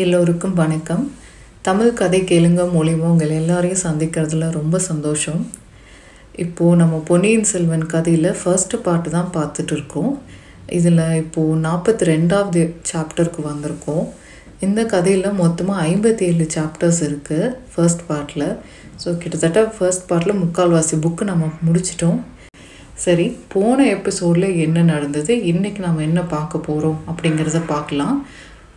எல்லோருக்கும் வணக்கம். தமிழ் கதை கேளுங்க மூலிமா உங்கள் எல்லாரையும் சந்திக்கிறதுல ரொம்ப சந்தோஷம். இப்போது நம்ம பொன்னியின் செல்வன் கதையில் ஃபர்ஸ்ட் பார்ட்டு தான் பார்த்துட்டு இருக்கோம். இதில் இப்போது நாற்பத்தி ரெண்டாவது சாப்டருக்கு வந்திருக்கோம். இந்த கதையில் மொத்தமாக ஐம்பத்தி ஏழு சாப்டர்ஸ் இருக்குது ஃபர்ஸ்ட் பார்ட்டில் ஸோ கிட்டத்தட்ட ஃபர்ஸ்ட் பார்ட்டில் முக்கால்வாசி புக்கு நம்ம முடிச்சிட்டோம். சரி போன எபிசோடில் என்ன நடந்தது? இன்றைக்கி நம்ம என்ன பார்க்க போகிறோம் அப்படிங்கிறத பார்க்கலாம்.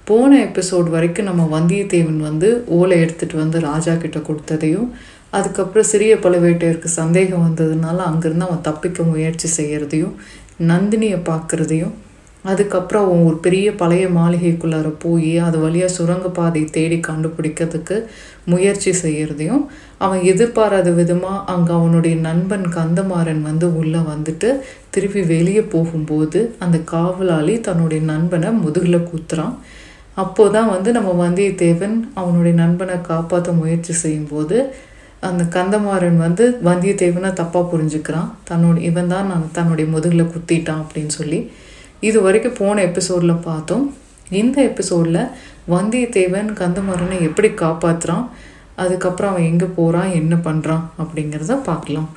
போன எபிசோட் வரைக்கும் நம்ம வந்தியத்தேவன் வந்து ஓலை எடுத்துகிட்டு வந்து ராஜா கிட்ட கொடுத்ததையும் அதுக்கப்புறம் சிறிய பழுவேட்டையருக்கு சந்தேகம் வந்ததுனால அங்கேருந்து அவன் தப்பிக்க முயற்சி செய்கிறதையும் நந்தினியை பார்க்குறதையும் அதுக்கப்புறம் அவன் ஒரு பெரிய பழைய மாளிகைக்குள்ளார போய் அது வழியாக சுரங்கப்பாதை தேடி கண்டுபிடிக்கிறதுக்கு முயற்சி செய்கிறதையும் அவன் எதிர்பாராத விதமாக அங்கே அவனுடைய நண்பன் கந்தமாறன் வந்து உள்ளே வந்துட்டு திருப்பி வெளியே போகும்போது அந்த காவலாளி தன்னுடைய நண்பனை முதுகில் குத்துறான். அப்போது தான் வந்து நம்ம வந்தியத்தேவன் அவனுடைய நண்பனை காப்பாற்ற முயற்சி செய்யும்போது அந்த கந்தமாறன் வந்து வந்தியத்தேவனை தப்பாக புரிஞ்சுக்கிறான். தன்னோட இவன் தான் நான் தன்னுடைய முதுகில் குத்திட்டான் அப்படின்னு சொல்லி இது வரைக்கும் போன எபிசோடில் பார்த்தோம். இந்த எபிசோடில் வந்தியத்தேவன் கந்தமாறனை எப்படி காப்பாற்றுறான் அதுக்கப்புறம் அவன் எங்கே போகிறான் என்ன பண்ணுறான் அப்படிங்கிறத பார்க்கலாம்.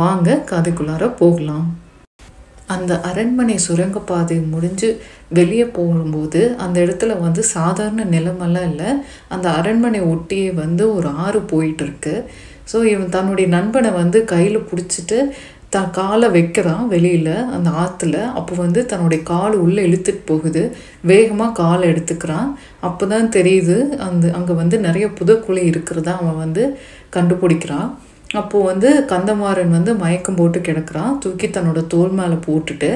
வாங்க கதைக்குள்ளார போகலாம். அந்த அரண்மனை சுரங்கப்பாதை முடிஞ்சு வெளியே போகும்போது அந்த இடத்துல வந்து சாதாரண நிலமெல்லாம் இல்லை. அந்த அரண்மனை ஒட்டியே வந்து ஒரு ஆறு போயிட்டுருக்கு. ஸோ இவன் தன்னுடைய நண்பனை வந்து கையில் பிடிச்சிட்டு த காலை வைக்கிறான் வெளியில் அந்த ஆற்றுல அப்போ வந்து தன்னுடைய கால் உள்ளே இழுத்துட்டு போகுது. வேகமாக காலை எடுத்துக்கிறான். அப்போ தான் தெரியுது அந்த அங்கே வந்து நிறைய புதக்குழி இருக்கிறதா அவன் வந்து கண்டுபிடிக்கிறான். அப்போது வந்து கந்தமாறன் வந்து மயக்கம் போட்டு கிடக்கிறான். தூக்கி தன்னோட தோல் மேலே போட்டுட்டு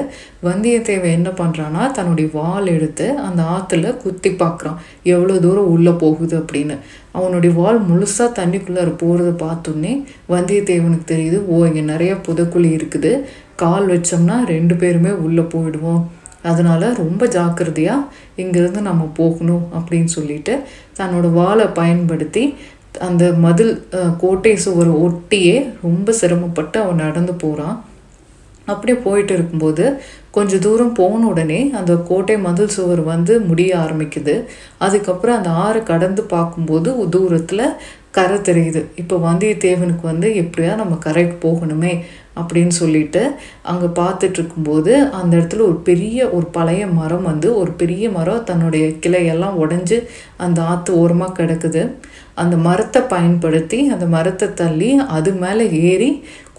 வந்தியத்தேவன் என்ன பண்ணுறான்னா தன்னுடைய வால் எடுத்து அந்த ஆற்றுல குத்தி பார்க்குறான் எவ்வளோ தூரம் உள்ளே போகுது அப்படின்னு. அவனுடைய வால் முழுசாக தண்ணிக்குள்ளே போகிறத பார்த்தோன்னே வந்தியத்தேவனுக்கு தெரியுது ஓ இங்கே நிறைய புதக்குழி இருக்குது. கால் வச்சோம்னா ரெண்டு பேருமே உள்ளே போயிடுவோம். அதனால் ரொம்ப ஜாக்கிரதையாக இங்கேருந்து நம்ம போகணும் அப்படின்னு சொல்லிட்டு தன்னோட வாளை பயன்படுத்தி அந்த மதில் கோட்டை சுவர் ஒட்டியே ரொம்ப சிரமப்பட்டு அவன் நடந்து போகிறான் அப்படியே போயிட்டு இருக்கும்போது கொஞ்சம் தூரம் போன உடனே அந்த கோட்டை மதில் சுவர் வந்து முடிய ஆரம்பிக்குது. அதுக்கப்புறம் அந்த ஆறு கடந்து பார்க்கும்போது தூரத்தில் கரை தெரியுது. இப்போ வந்தியத்தேவனுக்கு வந்து எப்படியா நம்ம கரைக்கு போகணுமே அப்படின்னு சொல்லிட்டு அங்கே பார்த்துட்டு இருக்கும்போது அந்த இடத்துல ஒரு பெரிய ஒரு பழைய மரம் வந்து ஒரு பெரிய மரம் தன்னுடைய கிளையெல்லாம் உடஞ்சி அந்த ஆற்று ஓரமாக கிடக்குது. அந்த மரத்தை பயன்படுத்தி அந்த மரத்தை தள்ளி அது மேலே ஏறி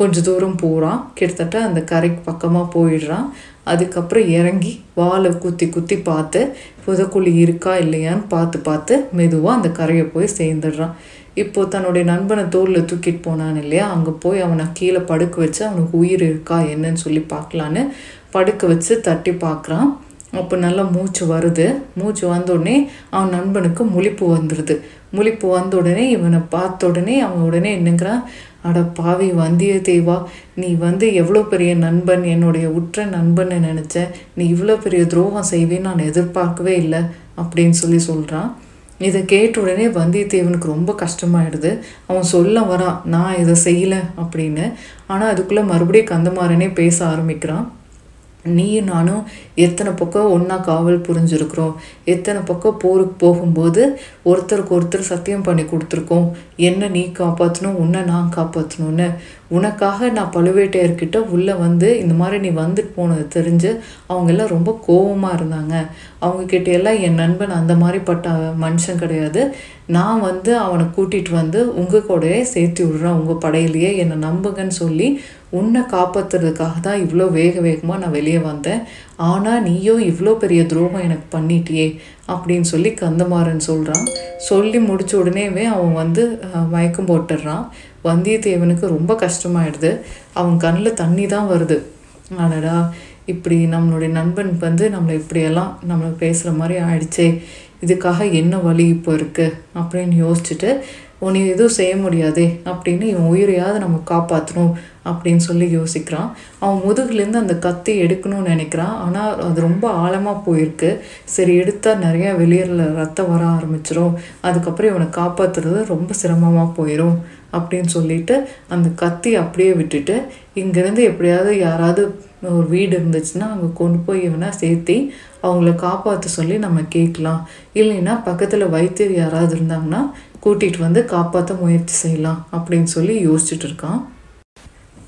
கொஞ்சம் தூரம் போகிறான் கிட்டத்தட்ட அந்த கரைக்கு பக்கமாக போயிடுறான். அதுக்கப்புறம் இறங்கி வாழை குத்தி குத்தி பார்த்து புதக்குழி இருக்கா இல்லையான்னு பார்த்து பார்த்து மெதுவாக அந்த கரையை போய் சேர்ந்துடுறான். இப்போது தன்னுடைய நண்பனை தோளில் தூக்கிட்டு போனான் இல்லையா? அங்கே போய் அவனை கீழே படுக்க வச்சு அவனுக்கு உயிர் இருக்கா என்னன்னு சொல்லி பார்க்கலான்னு படுக்க வச்சு தட்டி பார்க்குறான். அப்போ நல்லா மூச்சு வருது. மூச்சு வந்த உடனே அவன் நண்பனுக்கு முழிப்பு வந்துடுது முழிப்பு வந்த உடனே இவனை பார்த்த உடனே அவன் உடனே என்னங்கிறான்? அட பாவி வந்தியத்தேவா நீ வந்து எவ்வளோ பெரிய நண்பன் என்னுடைய உற்ற நண்பன்னு நினச்சேன் நீ இவ்வளோ பெரிய துரோகம் செய்வேன்னு நான் எதிர்பார்க்கவே இல்லை அப்படின்னு சொல்லி சொல்கிறான் இதை கேட்ட உடனே வந்தியத்தேவனுக்கு ரொம்ப கஷ்டமாயிடுது. அவன் சொல்ல வரான் நான் இதை செய்யலை அப்படின்னு. ஆனால் அதுக்குள்ளே மறுபடியும் கந்தமாறனே பேச ஆரம்பிக்கிறான். நீயும் நானும் எத்தனை பக்கம் ஒன்றா காவல் புரிஞ்சிருக்கிறோம். எத்தனை பக்கம் போருக்கு போகும்போது ஒருத்தருக்கு ஒருத்தர் சத்தியம் பண்ணி கொடுத்துருக்கோம். என்ன நீ காப்பாற்றணும் உன்னை நான் காப்பாற்றணும்னு உனக்காக நான் பழுவேட்டையர்கிட்ட உள்ளே வந்து இந்த மாதிரி நீ வந்துட்டு போனது தெரிஞ்சு அவங்க எல்லாம் ரொம்ப கோபமாக இருந்தாங்க. அவங்கக்கிட்ட எல்லாம் என் நண்பன் அந்த மாதிரி பட்ட மனுஷன் கிடையாது. நான் வந்து அவனை கூட்டிகிட்டு வந்து உங்கள் கூடயே சேர்த்து விடுறேன். உங்கள் படையிலேயே என்னை நம்புங்கன்னு சொல்லி உன்னை காப்பாற்றுறதுக்காக தான் இவ்வளோ வேக வேகமாக நான் வெளியே வந்தேன். ஆனால் நீயோ இவ்வளோ பெரிய துரோகம் எனக்கு பண்ணிட்டியே அப்படின்னு சொல்லி கந்தமாறன் சொல்கிறான் சொல்லி முடிச்ச உடனேவே அவன் வந்து மயக்கம் போட்டுடுறான். வந்தியத்தேவனுக்கு ரொம்ப கஷ்டமாயிடுது. அவன் கண்ணில் தண்ணி தான் வருது. ஆனடா இப்படி நம்மளுடைய நண்பன் வந்து நம்மளை இப்படியெல்லாம் நம்மளை பேசுகிற மாதிரி ஆயிடுச்சே. இதுக்காக என்ன வழி இப்போ இருக்குது அப்படின்னு யோசிச்சுட்டு உன்னை எதுவும் செய்ய முடியாதே அப்படின்னு இவன் உயிரையாவது நம்ம காப்பாற்றணும் அப்படின்னு சொல்லி யோசிக்கிறான். அவன் முதுகுலேருந்து அந்த கத்தி எடுக்கணும்னு நினைக்கிறான். ஆனால் அது ரொம்ப ஆழமாக போயிருக்கு. சரி எடுத்தால் நிறையா வெளியில் ரத்தம் வர ஆரம்பிச்சிடும் அதுக்கப்புறம் இவனை காப்பாற்றுறது ரொம்ப சிரமமாக போயிடும் அப்படின்னு சொல்லிட்டு அந்த கத்தி அப்படியே விட்டுட்டு இங்கேருந்து எப்படியாவது யாராவது ஒரு வீடு இருந்துச்சுன்னா அங்கே கொண்டு போய் இவனை சேர்த்தி அவங்கள காப்பாற்ற சொல்லி நம்ம கேட்கலாம். இல்லைன்னா பக்கத்தில் வைத்தியர் யாராவது இருந்தாங்கன்னா கூட்டிகிட்டு வந்து காப்பாற்ற முயற்சி செய்யலாம் அப்படின்னு சொல்லி யோசிச்சுட்டு இருக்கான்.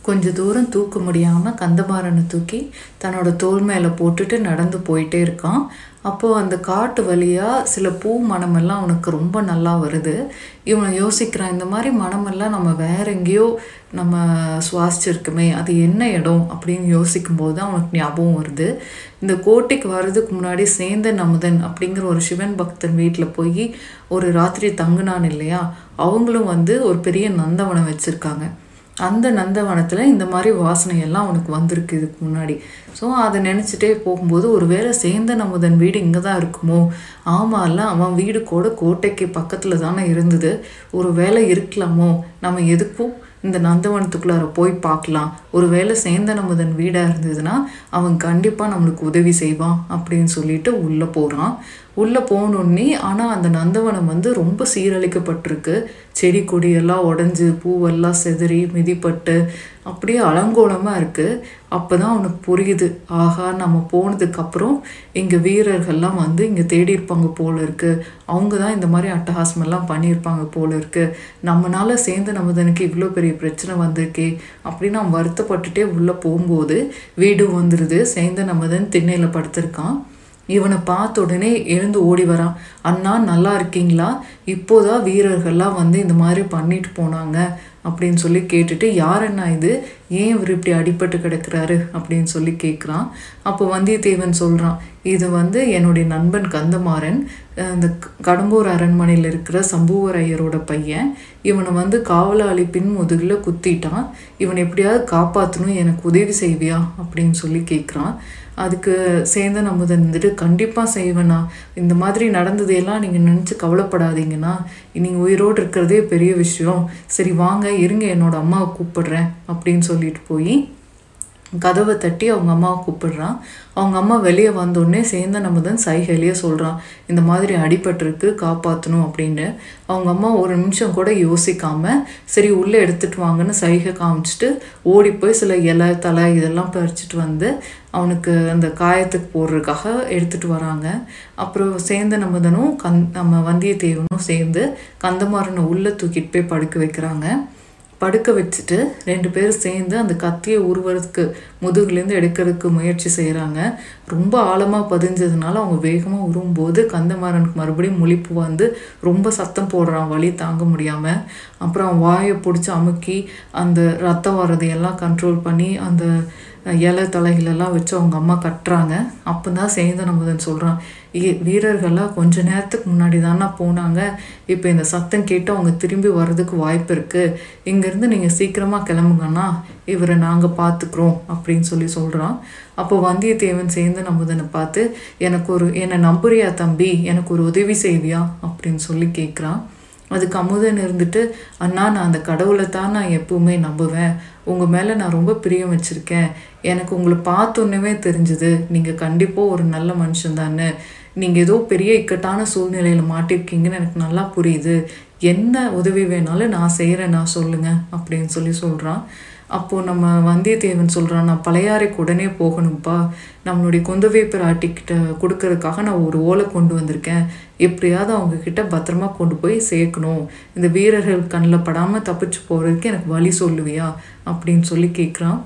கொஞ்ச தூரம் தூக்க முடியாமல் கந்தமாறனை தூக்கி தன்னோட தோல் மேலே போட்டுட்டு நடந்து போயிட்டே இருக்கான். அப்போது அந்த காட்டு வழியாக சில பூ மணமெல்லாம் அவனுக்கு ரொம்ப நல்லா வருது. இவனை யோசிக்கிறான் இந்த மாதிரி மணமெல்லாம் நம்ம வேற எங்கேயோ நம்ம சுவாசிச்சிருக்குமே அது என்ன இடம் அப்படின்னு யோசிக்கும்போது தான் அவனுக்கு ஞாபகம் வருது. இந்த கோட்டைக்கு வர்றதுக்கு முன்னாடி சேந்தன் அமுதன் அப்படிங்கிற ஒரு சிவன் பக்தன் வீட்டில் போய் ஒரு ராத்திரி தங்குனான் இல்லையா? அவங்களும் வந்து ஒரு பெரிய நந்தவனம் வச்சுருக்காங்க. அந்த நந்தவனத்தில் இந்த மாதிரி வாசனையெல்லாம் அவனுக்கு வந்திருக்கு இதுக்கு முன்னாடி. ஸோ அதை நினச்சிட்டே போகும்போது ஒரு வேளை சேந்தன் அமுதன் வீடு இங்கே தான் இருக்குமோ ஆமாம்ல அவன் வீடு கூட கோட்டைக்கு பக்கத்தில் தானே இருந்தது. ஒரு வேலை இருக்கலாமோ? நம்ம எதுக்கும் இந்த நந்தவனத்துக்குள்ளார போய் பார்க்கலாம். ஒரு வேளை சேந்தன் அமுதன் வீடாக இருந்ததுன்னா அவன் கண்டிப்பாக நம்மளுக்கு உதவி செய்வான் அப்படின்னு சொல்லிட்டு உள்ளே போகிறான் உள்ளே போகணுன்னே ஆனால் அந்த நந்தவனம் வந்து ரொம்ப சீரழிக்கப்பட்டிருக்கு. செடி கொடியெல்லாம் உடஞ்சி பூவெல்லாம் செதறி மிதிப்பட்டு அப்படியே அலங்கோலமாக இருக்குது அப்போ தான் அவனுக்கு புரியுது ஆகா நம்ம போனதுக்கப்புறம் இங்கே வீரர்கள்லாம் வந்து இங்கே தேடி இருப்பாங்க போல இருக்குது அவங்க தான் இந்த மாதிரி அட்டகாசமெல்லாம் பண்ணியிருப்பாங்க போல இருக்குது நம்மனால சேர்ந்து நமதனுக்கு இவ்வளோ பெரிய பிரச்சனை வந்திருக்கே அப்படின்னு அவன் வருத்தப்பட்டுட்டே உள்ளே போகும்போது வீடும் வந்துடுது சேர்ந்த நமதன் திண்ணையில் படுத்திருக்கான். இவனை பார்த்த உடனே எழுந்து ஓடி வரான். அண்ணா நல்லா இருக்கீங்களா? இப்போதான் வீரர்கள்லாம் வந்து இந்த மாதிரி பண்ணிட்டு போனாங்க அப்படின்னு சொல்லி கேட்டுட்டு யார் அண்ணா இது? ஏன் இவர் இப்படி அடிபட்டு கிடக்குறாரு அப்படின்னு சொல்லி கேட்குறான் அப்போ வந்தியத்தேவன் சொல்கிறான் இது வந்து என்னுடைய நண்பன் கந்தமாறன். இந்த கடம்பூர் அரண்மனையில் இருக்கிற சம்புவர் ஐயரோட பையன். இவனை வந்து காவலாளி பின் முதுகில் குத்திட்டான். இவனை எப்படியாவது காப்பாற்றணும் எனக்கு உதவி செய்வியா? அப்படின்னு சொல்லி கேட்குறான் அதுக்கு சேர்ந்த அமுதன் வந்துட்டு கண்டிப்பாக செய்வேண்ணா. இந்த மாதிரி நடந்ததையெல்லாம் நீங்கள் நினச்சி கவலைப்படாதீங்கண்ணா. நீங்கள் உயிரோடு இருக்கிறதே பெரிய விஷயம். சரி வாங்க இருங்க என்னோட அம்மாவை கூப்பிடுறேன். அப்படின்னு சொல்லி சொல்லிட்டு போய் கதவை தட்டி அவங்க அம்மாவை கூப்பிடுறான். அவங்க அம்மா வெளியே வந்தோடனே சேர்ந்த அமுதன் சைகையிலேயே சொல்கிறான் இந்த மாதிரி அடிபட்டிருக்கு காப்பாற்றணும் அப்படின்னு. அவங்க அம்மா ஒரு நிமிஷம் கூட யோசிக்காம சரி உள்ளே எடுத்துட்டு வாங்கன்னு சைகை காமிச்சிட்டு ஓடி போய் சில இலை தலை இதெல்லாம் பறிச்சுட்டு வந்து அவனுக்கு அந்த காயத்துக்கு போடுறதுக்காக எடுத்துகிட்டு வராங்க. அப்புறம் சேந்தன் அமுதனும் கந் நம்ம வந்தியத்தேவனும் சேர்ந்து கந்தமாறனை உள்ளே தூக்கிட்டு போய் படுக்க வைக்கிறாங்க. படுக்க வச்சுட்டு ரெண்டு பேரும் சேர்ந்து அந்த கத்தியை உருவறதுக்கு முதுகுலேருந்து எடுக்கிறதுக்கு முயற்சி செய்கிறாங்க ரொம்ப ஆழமாக பதிஞ்சதுனால அவங்க வேகமாக உருவும்போது கந்தமாறனுக்கு மறுபடியும் முழிப்பு வந்து ரொம்ப சத்தம் போடுறான் வழி தாங்க முடியாமல் அப்புறம் அவன் வாயை பிடிச்சி அமுக்கி அந்த ரத்தம் வர்றதையெல்லாம் கண்ட்ரோல் பண்ணி அந்த இலை தலைகளெல்லாம் வச்சு அவங்க அம்மா கட்டுறாங்க. அப்போ தான் சேந்தன் அமுதன் சொல்கிறான் வீரர்கள்லாம் கொஞ்ச நேரத்துக்கு முன்னாடி தானே போனாங்க. இப்போ இந்த சத்தம் கேட்டு அவங்க திரும்பி வர்றதுக்கு வாய்ப்பு இருக்குது இங்கேருந்து நீங்கள் சீக்கிரமாக கிளம்புங்கன்னா இவரை நாங்கள் பார்த்துக்குறோம் அப்படின்னு சொல்லி சொல்கிறான் அப்போ வந்தியத்தேவன் சேர்ந்து அமுதனை பார்த்து எனக்கு ஒரு என்னை நம்புறியா தம்பி? எனக்கு ஒரு உதவி செய்வியா? அப்படின்னு சொல்லி கேட்குறான் அதுக்கு அமுதன் இருந்துட்டு அண்ணா நான் அந்த கடவுளை தான் நான் எப்பவுமே நம்புவேன். உங்கள் மேலே நான் ரொம்ப பிரியம் வச்சுருக்கேன். எனக்கு உங்களை பார்த்தோன்னே தெரிஞ்சுது. நீங்கள் கண்டிப்பாக ஒரு நல்ல மனுஷன் நீங்கள் ஏதோ பெரிய இக்கட்டான சூழ்நிலையில் மாட்டிருக்கீங்கன்னு எனக்கு நல்லா புரியுது. என்ன உதவி வேணாலும் நான் செய்கிறேன் நான் சொல்லுங்கள் அப்படின்னு சொல்லி சொல்கிறான் அப்போது நம்ம வந்தியத்தேவன் சொல்கிறான் நான் பழையாறைக்கு உடனே போகணும்ப்பா நம்மளுடைய குந்தவை பிராட்டிக்கிட்ட கொடுக்கறதுக்காக நான் ஒரு ஓலை கொண்டு வந்திருக்கேன். எப்படியாவது அவங்கக்கிட்ட பத்திரமா கொண்டு போய் சேர்க்கணும். இந்த வீரர்கள் கண்ணில் படாமல் தப்பிச்சு போகிறதுக்கு எனக்கு வழி சொல்லுவியா? அப்படின்னு சொல்லி கேட்குறான்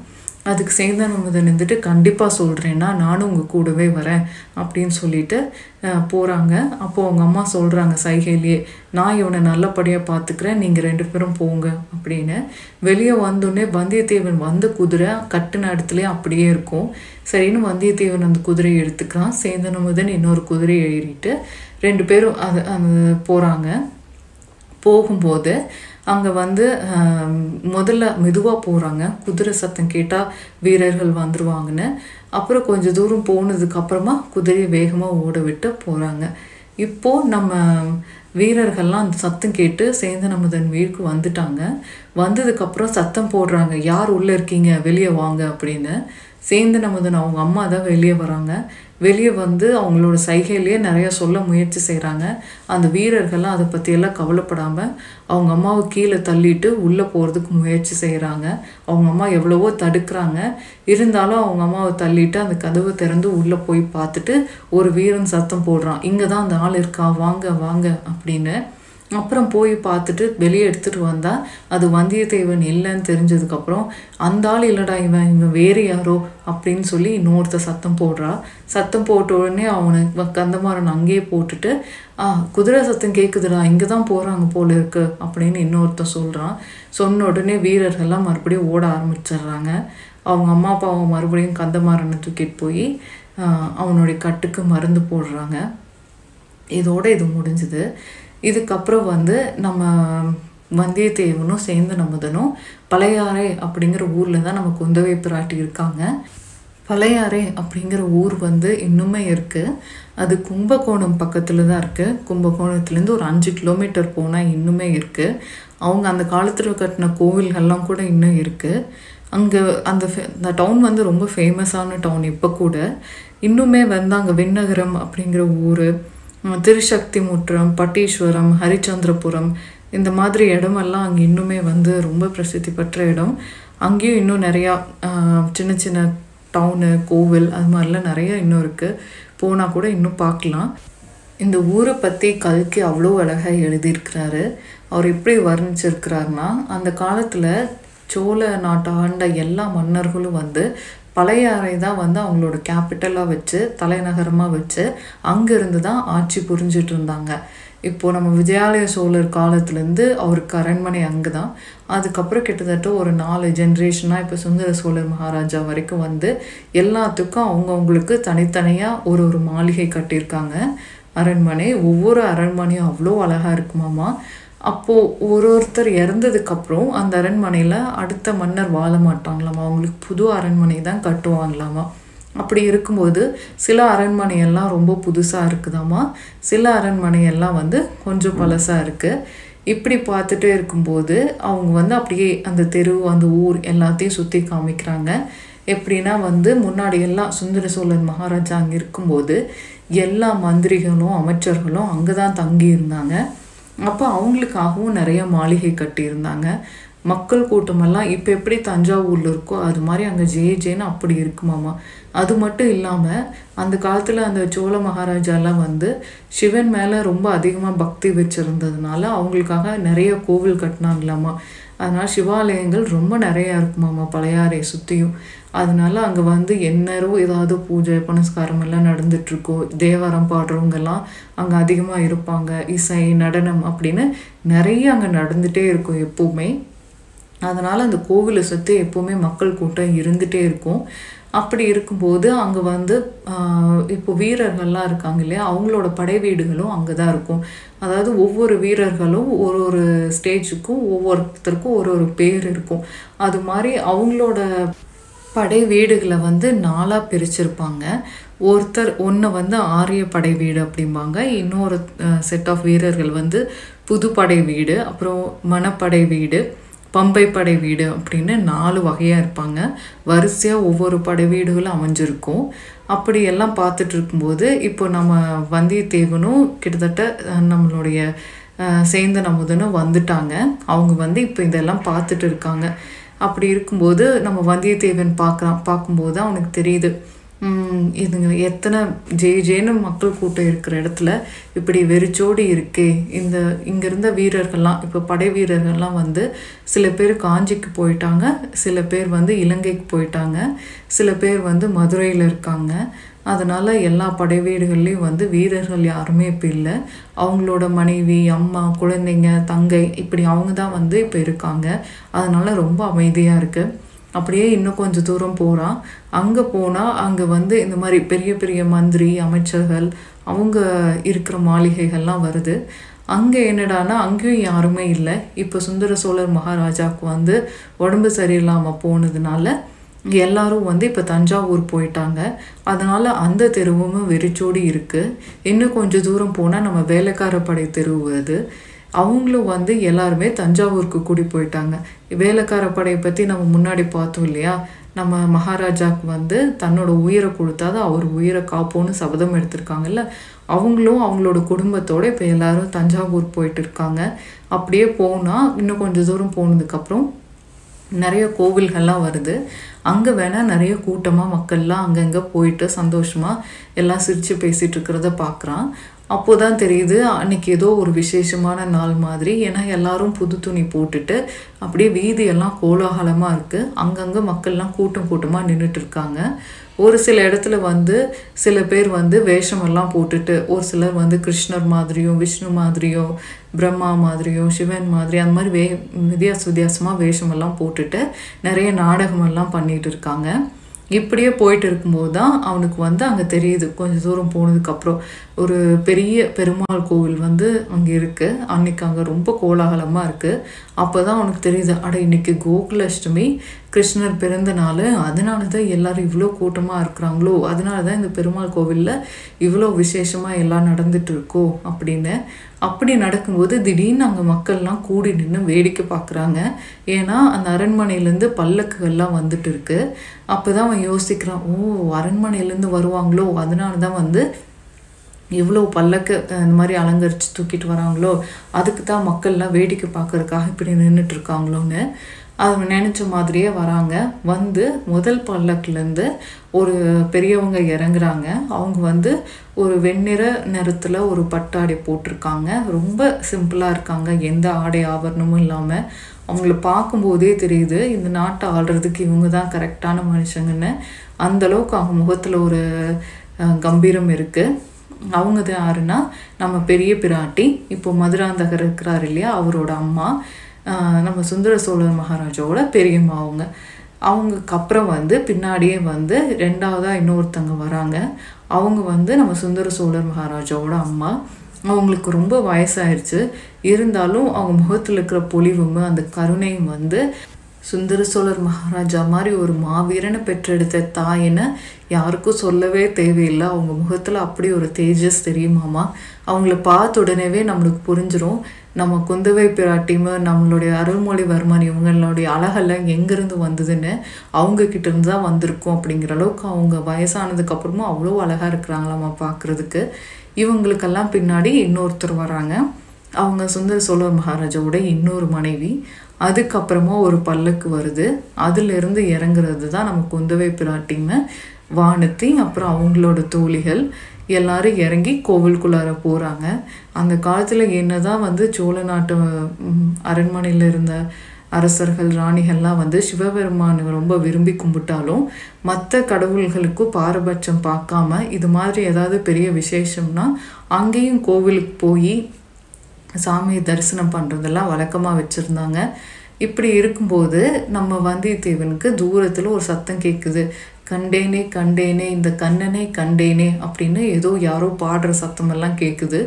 அதுக்கு சேந்தன் அமுதன் இருந்துட்டு கண்டிப்பாக சொல்கிறேன்னா நானும் உங்கள் கூடவே வரேன் அப்படின்னு சொல்லிட்டு போகிறாங்க அப்போது அவங்க அம்மா சொல்கிறாங்க சைகையிலேயே நான் இவனை நல்லபடியாக பார்த்துக்கிறேன் நீங்கள் ரெண்டு பேரும் போங்க அப்படின்னு. வெளியே வந்தோடனே வந்தியத்தேவன் வந்த குதிரை கட்டின இடத்துலேயே அப்படியே இருக்கும். சரின்னு வந்தியத்தேவன் அந்த குதிரையை எடுத்துக்கிறான். சேந்தன் அமுதன் இன்னொரு குதிரையை ஏறிட்டு ரெண்டு பேரும் அது அது போகிறாங்க போகும்போது அங்கே வந்து முதல்ல மெதுவாக போகிறாங்க குதிரை சத்தம் கேட்டால் வீரர்கள் வந்துடுவாங்கன்னு அப்புறம் கொஞ்சம் தூரம் போனதுக்கப்புறமா குதிரையை வேகமாக ஓட விட்டு போகிறாங்க இப்போது நம்ம வீரர்கள்லாம் அந்த சத்தம் கேட்டு சேந்தன் அமுதன் வீட்டுக்கு வந்துட்டாங்க. வந்ததுக்கப்புறம் சத்தம் போடுறாங்க. யார் உள்ளே இருக்கீங்க? வெளியே வாங்க அப்படின்னு. சேந்தன் அமுதன் அவங்க அம்மா தான் வெளியே வராங்க. வெளியே வந்து அவங்களோட சைகையிலேயே நிறையா சொல்ல முயற்சி செய்கிறாங்க அந்த வீரர்கள்லாம் அதை பற்றியெல்லாம் கவலைப்படாமல் அவங்க அம்மாவை கீழே தள்ளிட்டு உள்ளே போகிறதுக்கு முயற்சி செய்கிறாங்க அவங்க அம்மா எவ்வளவோ தடுக்கிறாங்க. இருந்தாலும் அவங்க அம்மாவை தள்ளிட்டு அந்த கதவை திறந்து உள்ளே போய் பார்த்துட்டு ஒரு வீரன் சத்தம் போடுறான். இங்கே தான் அந்த ஆள் இருக்கா? வாங்க வாங்க அப்படின்னு. அப்புறம் போய் பார்த்துட்டு வெளியே எடுத்துகிட்டு வந்தால் அது வந்தியத்தேவன் இல்லைன்னு தெரிஞ்சதுக்கப்புறம் அந்த ஆள் இல்லைடா இவன் இவன் வேறு யாரோ அப்படின்னு சொல்லி இன்னொருத்த சத்தம் போடுறா. சத்தம் போட்ட உடனே அவனை கந்தமாறன் அங்கேயே போட்டுட்டு ஆ குதிரை சத்தம் கேட்குதுடா இங்கே தான் போகிறாங்க போல இருக்கு அப்படின்னு இன்னொருத்தன் சொல்கிறான் சொன்ன உடனே வீரர்கள்லாம் மறுபடியும் ஓட ஆரம்பிச்சிடுறாங்க. அவங்க அம்மா அப்பாவை மறுபடியும் கந்தமாறனை தூக்கிட்டு போய் அவனுடைய கட்டுக்கு மருந்து போடுறாங்க. இதோட இது முடிஞ்சுது. இதுக்கப்புறம் வந்து நம்ம வந்தியத்தேவனும் சேர்ந்து நமுதனும் பழையாறை அப்படிங்கிற ஊரில் தான் நம்ம குந்தவை பிராட்டி இருக்காங்க. பழையாறை அப்படிங்கிற ஊர் வந்து இன்னுமே இருக்குது அது கும்பகோணம் பக்கத்தில் தான் இருக்குது கும்பகோணத்துலேருந்து ஒரு அஞ்சு கிலோமீட்டர் போனால் இன்னுமே இருக்குது அவங்க அந்த காலத்தில் கட்டின கோவில்கள்லாம் கூட இன்னும் இருக்குது அங்கே அந்த அந்த டவுன் வந்து ரொம்ப ஃபேமஸான டவுன் இப்போ கூட. இன்னுமே வந்து அங்கே விண்ணகரம் அப்படிங்கிற ஊர் திருசக்தி முற்றம் பட்டீஸ்வரம் ஹரிச்சந்திரபுரம் இந்த மாதிரி இடமெல்லாம் அங்கே இன்னுமே வந்து ரொம்ப பிரசித்தி பெற்ற இடம். அங்கேயும் இன்னும் நிறையா சின்ன சின்ன டவுனு கோவில் அது மாதிரிலாம் நிறையா இன்னும் இருக்குது போனால் கூட இன்னும் பார்க்கலாம். இந்த ஊரை பற்றி கல்கி அவ்வளோ அழகாக எழுதியிருக்கிறாரு. அவர் எப்படி வர்ணிச்சிருக்கிறாருன்னா அந்த காலத்தில் சோழ நாட்டை ஆண்ட எல்லா மன்னர்களும் வந்து பழையாறை தான் வந்து அவங்களோட கேபிட்டலாக வச்சு தலைநகரமாக வச்சு அங்கேருந்து தான் ஆட்சி புரிஞ்சிட்டு இருந்தாங்க. இப்போது நம்ம விஜயாலய சோழர் காலத்துலேருந்து அவருக்கு அரண்மனை அங்கே தான் அதுக்கப்புறம் கிட்டத்தட்ட ஒரு நாலு ஜென்ரேஷனாக இப்போ சுந்தர சோழர் மகாராஜா வரைக்கும் வந்து எல்லாத்துக்கும் அவங்கவுங்களுக்கு தனித்தனியாக ஒரு ஒரு மாளிகை கட்டியிருக்காங்க. அரண்மனை ஒவ்வொரு அரண்மனையும் அவ்வளோ அழகாக இருக்குமாமா. அப்போது ஒரு ஒருத்தர் இறந்ததுக்கப்புறம் அந்த அரண்மனையில் அடுத்த மன்னர் வாழ மாட்டாங்களாமா? அவங்களுக்கு புது அரண்மனை தான் கட்டுவாங்களாமா? அப்படி இருக்கும்போது சில அரண்மனையெல்லாம் ரொம்ப புதுசாக இருக்குதாமா? சில அரண்மனையெல்லாம் வந்து கொஞ்சம் பழசாக இருக்குது இப்படி பார்த்துட்டே இருக்கும்போது அவங்க வந்து அப்படியே அந்த தெரு அந்த ஊர் எல்லாத்தையும் சுற்றி காமிக்கிறாங்க. எப்படின்னா வந்து முன்னாடி எல்லாம் சுந்தர சோழன் மகாராஜா அங்கே இருக்கும்போது எல்லா மந்திரிகளும் அமைச்சர்களும் அங்கே தான் தங்கி இருந்தாங்க அப்போ அவங்களுக்காகவும் நிறைய மாளிகை கட்டியிருந்தாங்க. மக்கள் கூட்டமெல்லாம் இப்போ எப்படி தஞ்சாவூரில் இருக்கோ அது மாதிரி அங்கே ஜே ஜேன்னு அப்படி இருக்குமாமா அது மட்டும் இல்லாமல் அந்த காலத்தில் அந்த சோழ மகாராஜாலாம் வந்து சிவன் மேலே ரொம்ப அதிகமாக பக்தி வச்சுருந்ததுனால அவங்களுக்காக நிறைய கோவில் கட்டினாங்களாமா. அதனால் சிவாலயங்கள் ரொம்ப நிறையா இருக்குமாமா பழையாறை சுற்றியும் அதனால அங்கே வந்து எந்நேரம் ஏதாவது பூஜை புனஸ்காரம் எல்லாம் நடந்துட்டுருக்கோம் தேவாரம் பாடுறவங்கெல்லாம் அங்கே அதிகமாக இருப்பாங்க இசை நடனம் அப்படின்னு நிறைய அங்கே நடந்துகிட்டே இருக்கும் எப்போவுமே. அதனால் அந்த கோவிலை சுற்றி எப்போவுமே மக்கள் கூட்டம் இருந்துகிட்டே இருக்கும். அப்படி இருக்கும்போது அங்கே வந்து இப்போ வீரர்கள்லாம் இருக்காங்க இல்லையா? அவங்களோட படை வீடுகளும் அங்கே தான் இருக்கும். அதாவது ஒவ்வொரு வீரர்களும் ஒரு ஒரு ஸ்டேஜுக்கும் ஒவ்வொருத்தருக்கும் ஒரு ஒரு பேர் இருக்கும். அது மாதிரி அவங்களோட படை வீடுகளை வந்து நாலாக பிரிச்சிருப்பாங்க. ஒருத்தர் ஒன்று வந்து ஆரிய படை வீடு அப்படிம்பாங்க. இன்னொரு செட் ஆஃப் வீரர்கள் வந்து புதுப்படை வீடு அப்புறம் மணப்படை வீடு பம்பை படை வீடு அப்படின்னு நாலு வகையாக இருப்பாங்க. வரிசையாக ஒவ்வொரு படை வீடுகளும் அமைஞ்சிருக்கும். அப்படியெல்லாம் பார்த்துட்டு இருக்கும்போது இப்போ நம்ம வந்தியத்தேவனும் கிட்டத்தட்ட நம்மளுடைய சேந்தன் அமுதனும் வந்துட்டாங்க. அவங்க வந்து இப்போ இதெல்லாம் பார்த்துட்டு இருக்காங்க. அப்படி இருக்கும்போது நம்ம வந்தியத்தேவன் பார்க்குறான் பார்க்கும்போது அவனுக்கு தெரியுது. இதுங்க எத்தனை ஜெய் ஜெயின்னு மக்கள் கூட்டம் இருக்கிற இடத்துல இப்படி வெறிச்சோடி இருக்கே. இந்த இங்கே இருந்த வீரர்கள்லாம் இப்போ படை வீரர்கள்லாம் வந்து சில பேர் காஞ்சிக்கு போயிட்டாங்க சில பேர் வந்து இலங்கைக்கு போயிட்டாங்க சில பேர் வந்து மதுரையில் இருக்காங்க. அதனால் எல்லா படை வீடுகள்லேயும் வந்து வீரர்கள் யாருமே இப்போ இல்லை. அவங்களோட மனைவி அம்மா குழந்தைங்க தங்கை இப்படி அவங்க தான் வந்து இப்போ இருக்காங்க. அதனால் ரொம்ப அமைதியாக இருக்குது அப்படியே இன்னும் கொஞ்சம் தூரம் போகிறான் அங்கே போனால் அங்கே வந்து இந்த மாதிரி பெரிய பெரிய மந்திரி அமைச்சர்கள் அவங்க இருக்கிற மாளிகைகள்லாம் வருது. அங்கே என்னடானா அங்கேயும் யாருமே இல்லை. இப்போ சுந்தர சோழர் மகாராஜாவுக்கு வந்து உடம்பு சரியில்லாமல் போனதுனால எல்லாரும் வந்து இப்போ தஞ்சாவூர் போயிட்டாங்க. அதனால் அந்த தெருவும் வெறிச்சோடி இருக்குது இன்னும் கொஞ்சம் தூரம் போனால் நம்ம வேலைக்கார படை தெருவு அது அவங்களும் வந்து எல்லாருமே தஞ்சாவூருக்கு கூடி போயிட்டாங்க. வேலைக்கார படையை பற்றி நம்ம முன்னாடி பார்த்தோம் இல்லையா? நம்ம மகாராஜாவுக்கு வந்து தன்னோட உயிரை கொடுத்தாதான் அவர் உயிரை காப்போன்னு சபதம் எடுத்திருக்காங்கல்ல? அவங்களும் அவங்களோட குடும்பத்தோடு இப்போ எல்லாரும் தஞ்சாவூர் போயிட்டு இருக்காங்க. அப்படியே போனால் இன்னும் கொஞ்சம் தூரம் போனதுக்கப்புறம் நிறைய கோவில்கள்லாம் வருது. அங்கே வேணால் நிறைய கூட்டமாக மக்கள்லாம் அங்கங்கே போயிட்டு சந்தோஷமாக எல்லாம் சிரித்து பேசிகிட்டு இருக்கிறத பார்க்குறான் அப்போ தான் தெரியுது அன்னைக்கு ஏதோ ஒரு விசேஷமான நாள் மாதிரி. ஏன்னா எல்லாரும் புது துணி போட்டுட்டு அப்படியே வீதியெல்லாம் கோலாகலமாக இருக்குது அங்கங்கே மக்கள்லாம் கூட்டம் கூட்டமாக நின்றுட்டு இருக்காங்க. ஒரு சில இடத்துல வந்து சில பேர் வந்து வேஷமெல்லாம் போட்டுட்டு ஒரு சிலர் வந்து கிருஷ்ணர் மாதிரியும் விஷ்ணு மாதிரியும் பிரம்மா மாதிரியும் சிவன் மாதிரி அந்த மாதிரி வே வித்தியாச வித்தியாசமாக வேஷமெல்லாம் போட்டுட்டு நிறைய நாடகமெல்லாம் பண்ணிட்டு இருக்காங்க. இப்படியே போயிட்டு இருக்கும்போது தான் அவனுக்கு வந்து அங்கே தெரியுது. கொஞ்சம் தூரம் போனதுக்கப்புறம் ஒரு பெரிய பெருமாள் கோவில் வந்து அங்கே இருக்குது அன்னைக்கு அங்கே ரொம்ப கோலாகலமாக இருக்குது அப்போ தான் அவனுக்கு தெரியுது அட இன்னைக்கு கோகுலஷ்டமி கிருஷ்ணர் பிறந்த நாள். அதனால தான் எல்லாரும் இவ்வளோ கூட்டமாக இருக்கிறாங்களோ? அதனால தான் இந்த பெருமாள் கோவிலில் இவ்வளோ விசேஷமாக எல்லாம் நடந்துட்டு இருக்கோ? அப்படின்னு. அப்படி நடக்கும்போது திடீர்னு அங்கே மக்கள்லாம் கூடி நின்று வேடிக்கை பார்க்குறாங்க ஏன்னா அந்த அரண்மனையிலேருந்து பல்லக்குகள்லாம் வந்துட்டு இருக்கு. அப்போ தான் அவன் யோசிக்கிறான் ஓ அரண்மனையிலேருந்து வருவாங்களோ? அதனால தான் வந்து இவ்வளோ பல்லக்கு இந்த மாதிரி அலங்கரித்து தூக்கிட்டு வராங்களோ அதுக்கு தான் மக்கள்லாம் வேடிக்கை பார்க்கறதுக்காக இப்படி நின்றுட்டு இருக்காங்களோன்னு அவங்க நினச்ச மாதிரியே வராங்க. வந்து முதல் பல்லக்குலேருந்து ஒரு பெரியவங்க இறங்குறாங்க. அவங்க வந்து ஒரு வெண்ணிற நிறத்தில் ஒரு பட்டாடை போட்டிருக்காங்க. ரொம்ப சிம்பிளாக இருக்காங்க. எந்த ஆடை ஆபரணமும் இல்லாமல் அவங்கள பார்க்கும்போதே தெரியுது இந்த நாட்டை ஆள்றதுக்கு இவங்க தான் கரெக்டான மனுஷங்கன்னு. அந்தளவுக்கு அவங்க முகத்தில் ஒரு கம்பீரம் இருக்குது அவங்க யாருன்னா நம்ம பெரிய பிராட்டி. இப்போ மதுராந்தகர் இருக்கிறார் இல்லையா அவரோட அம்மா. நம்ம சுந்தர சோழர் மகாராஜாவோட பெரியம்மா அவங்க. அவங்களுக்கு அப்புறம் வந்து பின்னாடியே வந்து ரெண்டாவதாக இன்னொருத்தங்க வராங்க. அவங்க வந்து நம்ம சுந்தர சோழர் மகாராஜாவோட அம்மா. அவங்களுக்கு ரொம்ப வயசாயிருச்சு. இருந்தாலும் அவங்க முகத்தில் இருக்கிற பொலிவும் அந்த கருணையும் வந்து சுந்தர சோழர் மகாராஜா மாதிரி ஒரு மாவீரனை பெற்றெடுத்த தாயின்னு யாருக்கும் சொல்லவே தேவையில்லை. அவங்க முகத்தில் அப்படி ஒரு தேஜஸ் தெரியுமாமா? அவங்கள பார்த்த உடனேவே நம்மளுக்கு புரிஞ்சிடும் நம்ம குந்தவை பிராட்டியும் நம்மளுடைய அருள்மொழிவர்மன் இவங்களுடைய அழகெல்லாம் எங்கேருந்து வந்ததுன்னு அவங்க கிட்டேருந்து தான் வந்திருக்கும் அப்படிங்கிற அளவுக்கு அவங்க வயசானதுக்கு அப்புறமும் அவ்வளோ அழகாக இருக்கிறாங்களாம்மா பார்க்குறதுக்கு. இவங்களுக்கெல்லாம் பின்னாடி இன்னொருத்தர் வராங்க. அவங்க சுந்தர சோழர் மகாராஜாவோட இன்னொரு மனைவி. அதுக்கப்புறமா ஒரு பல்லக்கு வருது. அதிலிருந்து இறங்குறது தான் நம்ம குந்தவை பிராட்டின்னு வானத்தி அப்புறம் அவங்களோட தோழிகள் எல்லாரும் இறங்கி கோவிலுக்குள்ளார போகிறாங்க அந்த காலத்தில் என்னதான் வந்து சோழ நாட்டு அரண்மனையில் இருந்த அரசர்கள் ராணிகள்லாம் வந்து சிவபெருமானை ரொம்ப விரும்பி கும்பிட்டாலும் மற்ற கடவுள்களுக்கும் பாரபட்சம் பார்க்காம இது மாதிரி ஏதாவது பெரிய விசேஷம்னா அங்கேயும் கோவிலுக்கு போய் சாமியை தரிசனம் பண்ணுறதெல்லாம் வழக்கமாக வச்சுருந்தாங்க. இப்படி இருக்கும்போது நம்ம வந்தியத்தேவனுக்கு தூரத்தில் ஒரு சத்தம் கேட்குது கண்டேனே கண்டேனே இந்த கண்ணனை கண்டேனே அப்படின்னு ஏதோ யாரோ பாடுற சத்தமெல்லாம் கேட்குது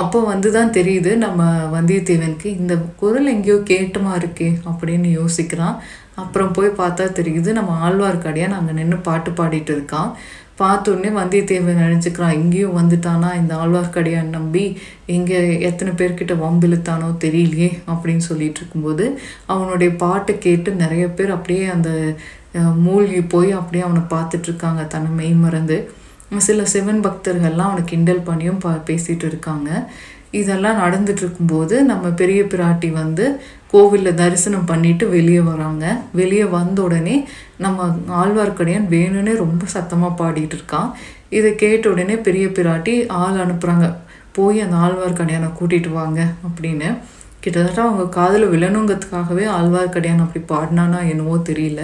அப்போ வந்து தான் தெரியுது நம்ம வந்தியத்தேவனுக்கு இந்த குரல் எங்கேயோ கேட்டுமா இருக்கே அப்படின்னு யோசிக்கிறான். அப்புறம் போய் பார்த்தா தெரியுது நம்ம ஆழ்வார்க்கடியான் அங்கே நின்று பாட்டு பாடிட்டு இருக்கான். பார்த்தோன்னே வந்தியத்தேவன் நினச்சிக்கிறான் இங்கேயும் வந்துட்டானா இந்த ஆழ்வார்க்கடியான் நம்பி? இங்கே எத்தனை பேர்கிட்ட வம்பிழுத்தானோ தெரியலையே அப்படின்னு சொல்லிட்டு இருக்கும்போது அவனுடைய பாட்டை கேட்டு நிறைய பேர் அப்படியே அந்த மூழ்கி போய் அப்படியே அவனை பார்த்துட்ருக்காங்க தன்னை மெய் மறந்து சில சிவன் பக்தர்கள்லாம் அவனை கிண்டல் பண்ணியும் பா பேசிகிட்டு இருக்காங்க. இதெல்லாம் நடந்துட்டு இருக்கும்போது நம்ம பெரிய பிராட்டி வந்து கோவிலில் தரிசனம் பண்ணிட்டு வெளியே வராங்க. வெளியே வந்த உடனே நம்ம ஆழ்வார்க்கடியான் வேணும்னே ரொம்ப சத்தமாக பாடிட்டு இருக்கான். இதை கேட்ட உடனே பெரிய பிராட்டி ஆள் அனுப்புகிறாங்க போய் அந்த ஆழ்வார்க்கடியானை கூட்டிகிட்டு வாங்க அப்படின்னு. கிட்டத்தட்ட அவங்க காதில் விழணுங்கிறதுக்காகவே ஆழ்வார்க்கடியான் அப்படி பாடினானா என்னவோ தெரியல.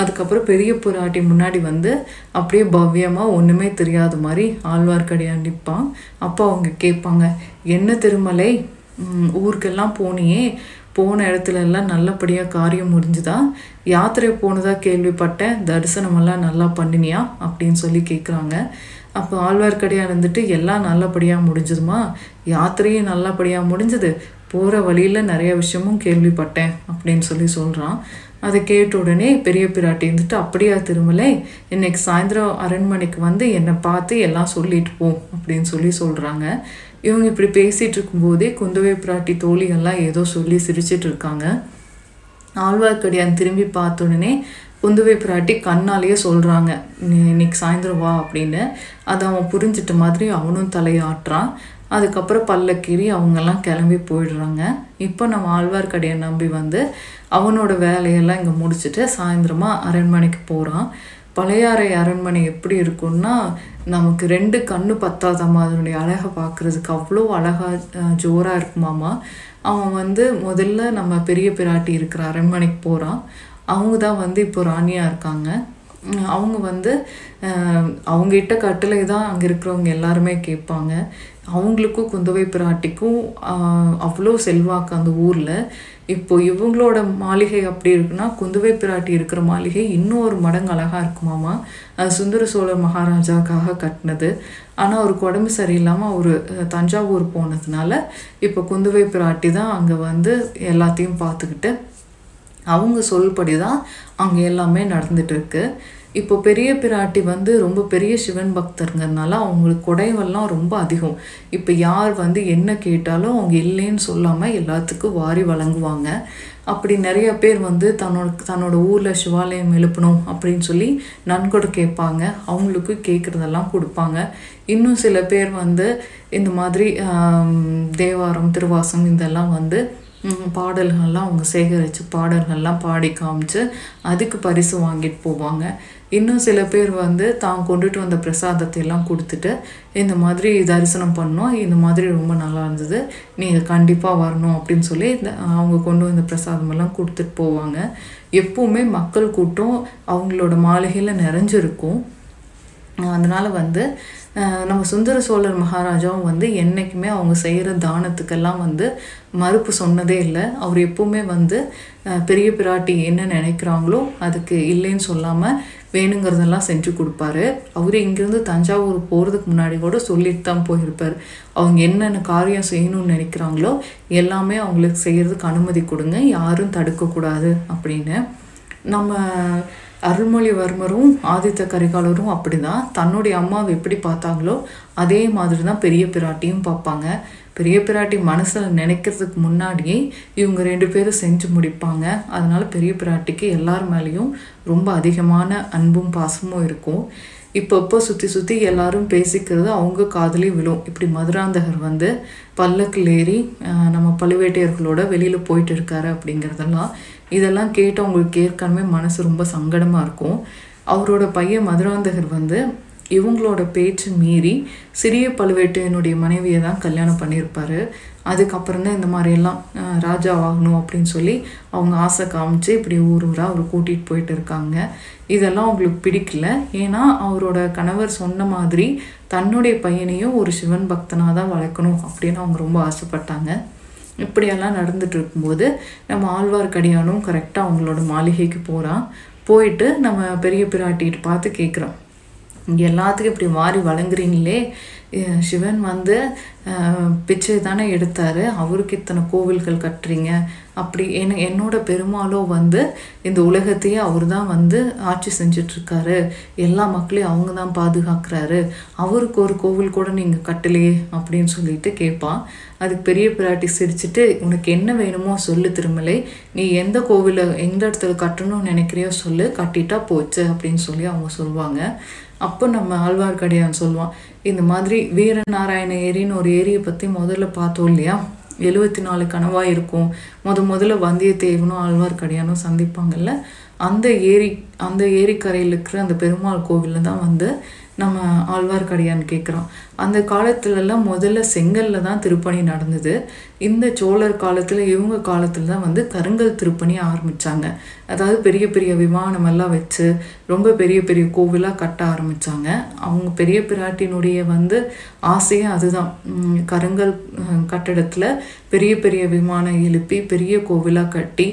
அதுக்கப்புறம் பெரிய பிராட்டி முன்னாடி வந்து அப்படியே பவ்யமாக ஒன்றுமே தெரியாத மாதிரி ஆழ்வார்க்கடியான் நிற்பான் அப்போ அவங்க கேட்பாங்க என்ன திருமலை? ஊருக்கெல்லாம் போனியே. போன இடத்துல எல்லாம் நல்லபடியாக காரியம் முடிஞ்சுதா? யாத்திரை போனதாக கேள்விப்பட்டேன். தரிசனமெல்லாம் நல்லா பண்ணினியா? அப்படின்னு சொல்லி கேட்குறாங்க அப்போ ஆழ்வார்க்கடியாக இருந்துட்டு எல்லாம் நல்லபடியாக முடிஞ்சதுமா? யாத்திரையும் நல்லபடியாக முடிஞ்சது? போகிற வழியில் நிறைய விஷயமும் கேள்விப்பட்டேன். அப்படின்னு சொல்லி சொல்கிறான் அதை கேட்ட உடனே பெரிய பிராட்டி இருந்துட்டு அப்படியா திருமலை இன்னைக்கு சாயந்தரம் அரண்மனைக்கு வந்து என்னை பார்த்து எல்லாம் சொல்லிட்டு போ அப்படின்னு சொல்லி சொல்கிறாங்க இவங்க இப்படி பேசிகிட்டு இருக்கும்போதே குந்தவை பிராட்டி தோழிகள்லாம் ஏதோ சொல்லி சிரிச்சிட்டு இருக்காங்க ஆழ்வார்க்கடியான் திரும்பி பார்த்த உடனே குந்தவை பிராட்டி கண்ணாலேயே சொல்கிறாங்க இன்னைக்கு சாயந்தரம் வா அப்படின்னு. அதை அவன் புரிஞ்சிட்ட மாதிரி அவனும் தலையாட்டுறான். அதுக்கப்புறம் பல்லக்கீறி அவங்கெல்லாம் கிளம்பி போயிடுறாங்க. இப்போ நம்ம ஆழ்வார்க்கடியை நம்பி வந்து அவனோட வேலையெல்லாம் இங்கே முடிச்சுட்டு சாயந்தரமாக அரண்மனைக்கு போகிறான் பழையாறை அரண்மனை எப்படி இருக்கும்னா நமக்கு ரெண்டு கண்ணு பத்தாதம்மா அதனுடைய அழகை பார்க்குறதுக்கு அவ்வளோ அழகாக ஜோராக இருக்குமாமா. அவன் வந்து முதல்ல நம்ம பெரிய பிராட்டி இருக்கிற அரண்மனைக்கு போகிறான் அவங்க தான் வந்து இப்போ ராணியாக இருக்காங்க. அவங்க வந்து அவங்ககிட்ட கட்டளை தான் அங்கே இருக்கிறவங்க எல்லாருமே கேட்பாங்க. அவங்களுக்கும் குந்தவை பிராட்டிக்கும் அவ்வளோ செல்வாக்கு அந்த ஊரில். இப்போ இவங்களோட மாளிகை அப்படி இருக்குன்னா குந்தவை பிராட்டி இருக்கிற மாளிகை இன்னும் ஒரு மடங்கு அழகாக இருக்குமாமா அது சுந்தர சோழர் மகாராஜாக்காக கட்டினது. ஆனால் அவருக்கு உடம்பு சரியில்லாமல் அவர் தஞ்சாவூர் போனதுனால இப்போ குந்தவை பிராட்டி தான் அங்கே வந்து எல்லாத்தையும் பார்த்துக்கிட்டு அவங்க சொல்படி தான் அங்கே எல்லாமே நடந்துகிட்ருக்கு இப்போ பெரிய பிராட்டி வந்து ரொம்ப பெரிய சிவன் பக்தருங்கிறதுனால அவங்களுக்கு குடைவெல்லாம் ரொம்ப அதிகம். இப்போ யார் வந்து என்ன கேட்டாலும் அவங்க இல்லைன்னு சொல்லாமல் எல்லாத்துக்கும் வாரி வழங்குவாங்க. அப்படி நிறைய பேர் வந்து தன்னோட தன்னோட ஊரில் சிவாலயம் எழுப்பணும் அப்படின்னு சொல்லி நன்கொடை கேட்பாங்க. அவங்களுக்கு கேட்குறதெல்லாம் கொடுப்பாங்க. இன்னும் சில பேர் வந்து இந்த மாதிரி தேவாரம் திருவாசம் இதெல்லாம் வந்து பாடல்கள்லாம் அவங்க சேகரித்து பாடல்கள்லாம் பாடி காமிச்சு அதுக்கு பரிசு வாங்கிட்டு போவாங்க. இன்னும் சில பேர் வந்து தான் கொண்டுட்டு வந்த பிரசாதத்தை எல்லாம் கொடுத்துட்டு இந்த மாதிரி தரிசனம் பண்ணோம். இந்த மாதிரி ரொம்ப நல்லா இருந்தது. நீங்கள் கண்டிப்பாக வரணும் அப்படின்னு சொல்லி இந்த அவங்க கொண்டு வந்த பிரசாதமெல்லாம் கொடுத்துட்டு போவாங்க. எப்போவுமே மக்கள் கூட்டம் அவங்களோட மாளிகையில் நிறைஞ்சிருக்கும். அதனால் வந்து நம்ம சுந்தர சோழர் மகாராஜாவும் வந்து என்றைக்குமே அவங்க செய்கிற தானத்துக்கெல்லாம் வந்து மறுப்பு சொன்னதே இல்லை. அவர் எப்பவுமே வந்து பெரிய பிராட்டி என்ன நினைக்கிறாங்களோ அதுக்கு இல்லைன்னு சொல்லாமல் வேணுங்கிறதெல்லாம் செஞ்சு கொடுப்பாரு. அவர் இங்கேருந்து தஞ்சாவூர் போகிறதுக்கு முன்னாடி கூட சொல்லிட்டு தான் போயிருப்பார். அவங்க என்னென்ன காரியம் செய்யணும்னு நினைக்கிறாங்களோ எல்லாமே அவங்களுக்கு செய்கிறதுக்கு அனுமதி கொடுங்க. யாரும் தடுக்கக்கூடாது அப்படின்னு. நம்ம அருள்மொழிவர்மரும் ஆதித்த கரிகாலரும் அப்படிதான். தன்னுடைய அம்மாவை எப்படி பார்த்தாங்களோ அதே மாதிரி தான் பெரிய பிராட்டியும் பார்ப்பாங்க. பெரிய பிராட்டி மனசில் நினைக்கிறதுக்கு முன்னாடியே இவங்க ரெண்டு பேரும் செஞ்சு முடிப்பாங்க. அதனால் பெரிய பிராட்டிக்கு எல்லார் மேலேயும் ரொம்ப அதிகமான அன்பும் பாசமும் இருக்கும். இப்போ இப்போ சுற்றி சுற்றி எல்லாரும் பேசிக்கிறது அவங்க காதலையும் விழும். இப்படி மதுராந்தகர் வந்து பல்லக்கில் ஏறி நம்ம பழுவேட்டையர்களோட வெளியில் போயிட்டு இருக்காரு அப்படிங்கிறதெல்லாம் இதெல்லாம் கேட்டு அவங்களுக்கு ஏற்கனவே மனசு ரொம்ப சங்கடமாக இருக்கும். அவரோட பையன் மதுராந்தகர் வந்து இவங்களோட பேச்சு மீறி சிறிய பழுவேட்டையனுடைய மனைவியை தான் கல்யாணம் பண்ணியிருப்பாரு. அதுக்கப்புறம் தான் இந்த மாதிரியெல்லாம் ராஜா ஆகணும் அப்படின்னு சொல்லி அவங்க ஆசை காமிச்சு இப்படி ஊர் ஊராக அவர் கூட்டிகிட்டு போயிட்டு இருக்காங்க. இதெல்லாம் அவங்களுக்கு பிடிக்கல. ஏன்னா அவரோட கணவர் சொன்ன மாதிரி தன்னுடைய பையனையும் ஒரு சிவன் பக்தனாக தான் வளர்க்கணும் அப்படின்னு அவங்க ரொம்ப ஆசைப்பட்டாங்க. இப்படியெல்லாம் நடந்துட்டு இருக்கும்போது நம்ம ஆழ்வார்க்கடியானும் கரெக்டாக அவங்களோட மாளிகைக்கு போகிறான் போயிட்டு நம்ம பெரிய பிராட்டிகிட்டு பார்த்து கேட்குறோம் எல்லாத்துக்கும் இப்படி மாறி வழங்குறீங்களே. சிவன் வந்து பிச்சை தானே எடுத்தார். அவருக்கு இத்தனை கோவில்கள் கட்டுறீங்க. அப்படி என் என்னோட பெருமாளோ வந்து இந்த உலகத்தையே அவர் தான் வந்து ஆட்சி செஞ்சுட்டு எல்லா மக்களையும் அவங்க தான் பாதுகாக்கிறாரு. அவருக்கு ஒரு கோவில் கூட நீங்கள் கட்டலையே அப்படின்னு சொல்லிட்டு கேட்பான் அதுக்கு பெரிய பிராட்டி சிரிச்சுட்டு உனக்கு என்ன வேணுமோ சொல்லு திருமலை. நீ எந்த கோவிலை எந்த இடத்துல கட்டணும்னு நினைக்கிறியோ சொல்லு. கட்டிட்டா போச்சு அப்படின்னு சொல்லி அவங்க சொல்லுவாங்க அப்போ நம்ம ஆழ்வார்க்கடியான் சொல்லுவான் இந்த மாதிரி வீரநாராயண ஏரின்னு ஒரு ஏரியை பற்றி முதல்ல பார்த்தோம் இல்லையா? எழுபத்தி நாலு கனவாக இருக்கும். முத முதல்ல வந்தியத்தேவனும் ஆழ்வார்க்கடியானும் சந்திப்பாங்கல்ல. அந்த ஏரி அந்த ஏரிக்கரையில் இருக்கிற அந்த பெருமாள் கோவிலில் தான் வந்து நம்ம ஆழ்வார்க்கடியான் கேட்குறோம் அந்த காலத்துலலாம் முதல்ல செங்கல்ல தான் திருப்பணி நடந்தது. இந்த சோழர் காலத்தில் இவங்க காலத்தில் தான் வந்து கருங்கல் திருப்பணி ஆரம்பித்தாங்க அதாவது பெரிய பெரிய விமானமெல்லாம் வச்சு ரொம்ப பெரிய பெரிய கோவிலாக கட்ட ஆரம்பிச்சாங்க. அவங்க பெரிய பிராட்டினுடைய வந்து ஆசையே அதுதான். கருங்கல் கட்டடத்தில் பெரிய பெரிய விமானம் எழுப்பி பெரிய கோவிலாக கட்டி